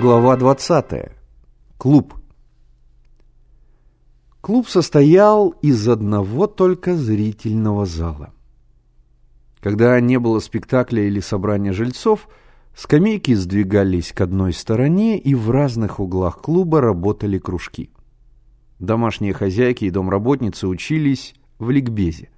Глава 20. Клуб. Клуб состоял из одного только зрительного зала. Когда не было спектакля или собрания жильцов, скамейки сдвигались к одной стороне, и в разных углах клуба работали кружки. Домашние хозяйки и домработницы учились в ликбезе.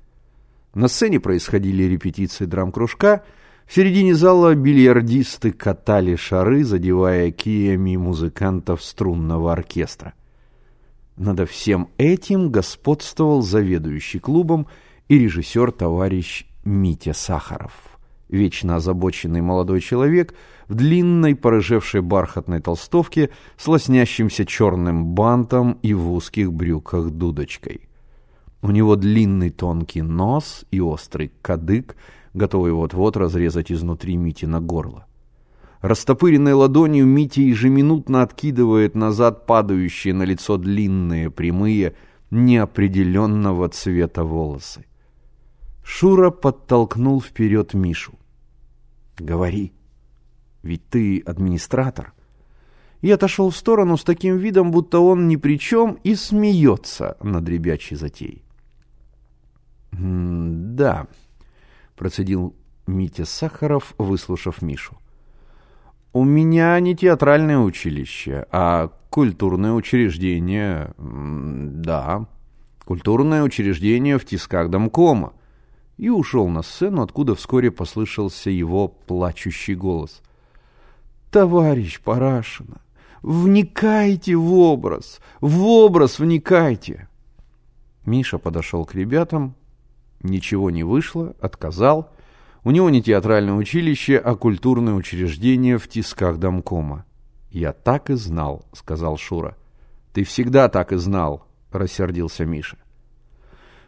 На сцене происходили репетиции драм-кружка – в середине зала бильярдисты катали шары, задевая киями музыкантов струнного оркестра. Над всем этим господствовал заведующий клубом и режиссер товарищ Митя Сахаров. Вечно озабоченный молодой человек в длинной, порыжевшей бархатной толстовке с лоснящимся черным бантом и в узких брюках дудочкой. У него длинный тонкий нос и острый кадык – готовый вот-вот разрезать изнутри Мити на горло. Растопыренной ладонью Мити ежеминутно откидывает назад падающие на лицо длинные, прямые, неопределенного цвета волосы. Шура подтолкнул вперед Мишу. «Говори, ведь ты администратор». И отошел в сторону с таким видом, будто он ни при чем и смеется над ребячей затеей. «Да», процедил Митя Сахаров, выслушав Мишу. У меня не театральное училище, а культурное учреждение. Да, культурное учреждение в тисках домкома. И ушел на сцену, откуда вскоре послышался его плачущий голос. «Товарищ Парашина, вникайте в образ, в образ вникайте!» Миша подошел к ребятам, Ничего не вышло, отказал. У него не театральное училище, а культурное учреждение в тисках домкома. «Я так и знал», — сказал Шура. «Ты всегда так и знал», — рассердился Миша.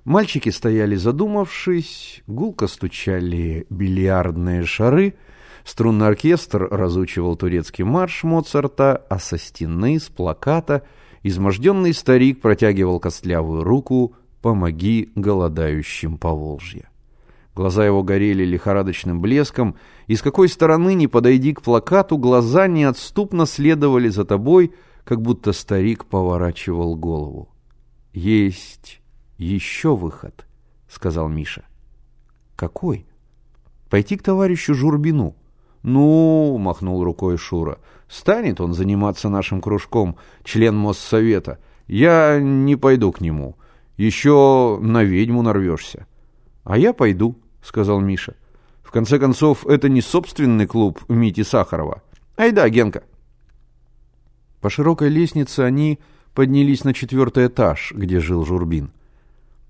Мальчики стояли задумавшись, гулко стучали бильярдные шары, струнный оркестр разучивал турецкий марш Моцарта, а со стены, с плаката, изможденный старик протягивал костлявую руку «Помоги голодающим по Волжье». Глаза его горели лихорадочным блеском, и с какой стороны ни подойди к плакату, глаза неотступно следовали за тобой, как будто старик поворачивал голову. «Есть еще выход», — сказал Миша. «Какой?» «Пойти к товарищу Журбину». «Ну», — махнул рукой Шура, — «станет он заниматься нашим кружком, член Моссовета. Я не пойду к нему. Еще на ведьму нарвешься. А я пойду, сказал Миша. В конце концов, это не собственный клуб Мити Сахарова. Айда, Генка. По широкой лестнице они поднялись на четвертый этаж, где жил Журбин.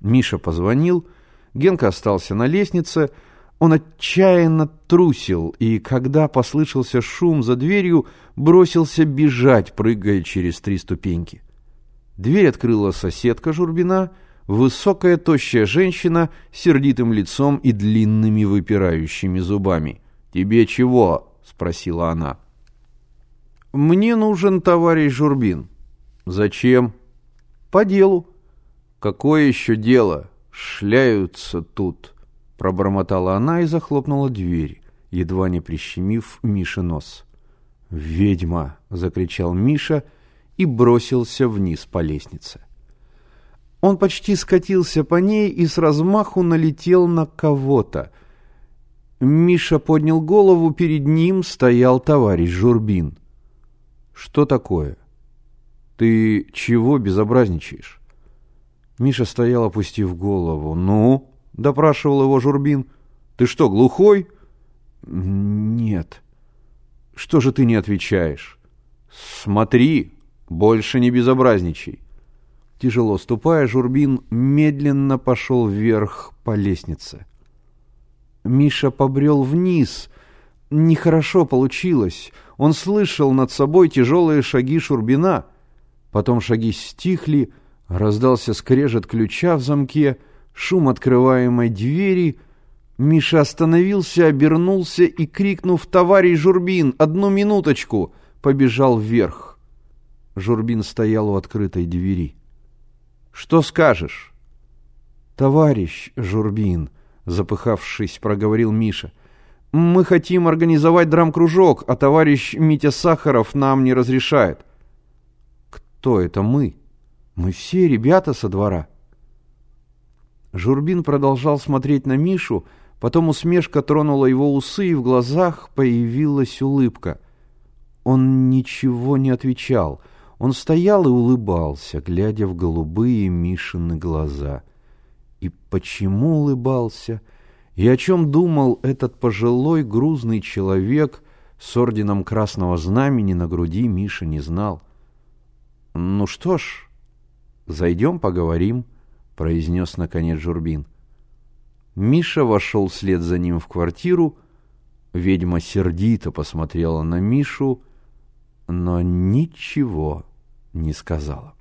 Миша позвонил, Генка остался на лестнице, он отчаянно трусил, и когда послышался шум за дверью, бросился бежать, прыгая через три ступеньки. Дверь открыла соседка Журбина, высокая тощая женщина с сердитым лицом и длинными выпирающими зубами. «Тебе чего?» — спросила она. «Мне нужен товарищ Журбин». «Зачем?» «По делу». «Какое еще дело? Шляются тут», — пробормотала она и захлопнула дверь, едва не прищемив Мише нос. «Ведьма!» — закричал Миша — и бросился вниз по лестнице. Он почти скатился по ней и с размаху налетел на кого-то. Миша поднял голову, перед ним стоял товарищ Журбин. «Что такое? Ты чего безобразничаешь?» Миша стоял, опустив голову. «Ну?» — допрашивал его Журбин. «Ты что, глухой?» «Нет». «Что же ты не отвечаешь?» «Смотри!» Больше не безобразничай. Тяжело ступая, Журбин медленно пошел вверх по лестнице. Миша побрел вниз. Нехорошо получилось. Он слышал над собой тяжелые шаги Шурбина. Потом шаги стихли, раздался скрежет ключа в замке, шум открываемой двери. Миша остановился, обернулся и, крикнув «Товарищ Журбин, одну минуточку!» побежал вверх. Журбин стоял у открытой двери. «Что скажешь?» «Товарищ Журбин», — запыхавшись, проговорил Миша, Мы хотим организовать драм-кружок, а товарищ Митя Сахаров нам не разрешает. Кто это мы? Мы все ребята со двора. Журбин продолжал смотреть на Мишу, потом усмешка тронула его усы, и в глазах появилась улыбка. Он ничего не отвечал. Он стоял и улыбался, глядя в голубые Мишины глаза. И почему улыбался? — и о чем думал этот пожилой грузный человек с орденом Красного Знамени на груди, Миша не знал. «Ну что ж, зайдем поговорим», — произнес наконец Журбин. Миша вошел вслед за ним в квартиру. Ведьма сердито посмотрела на Мишу, но ничего не сказала.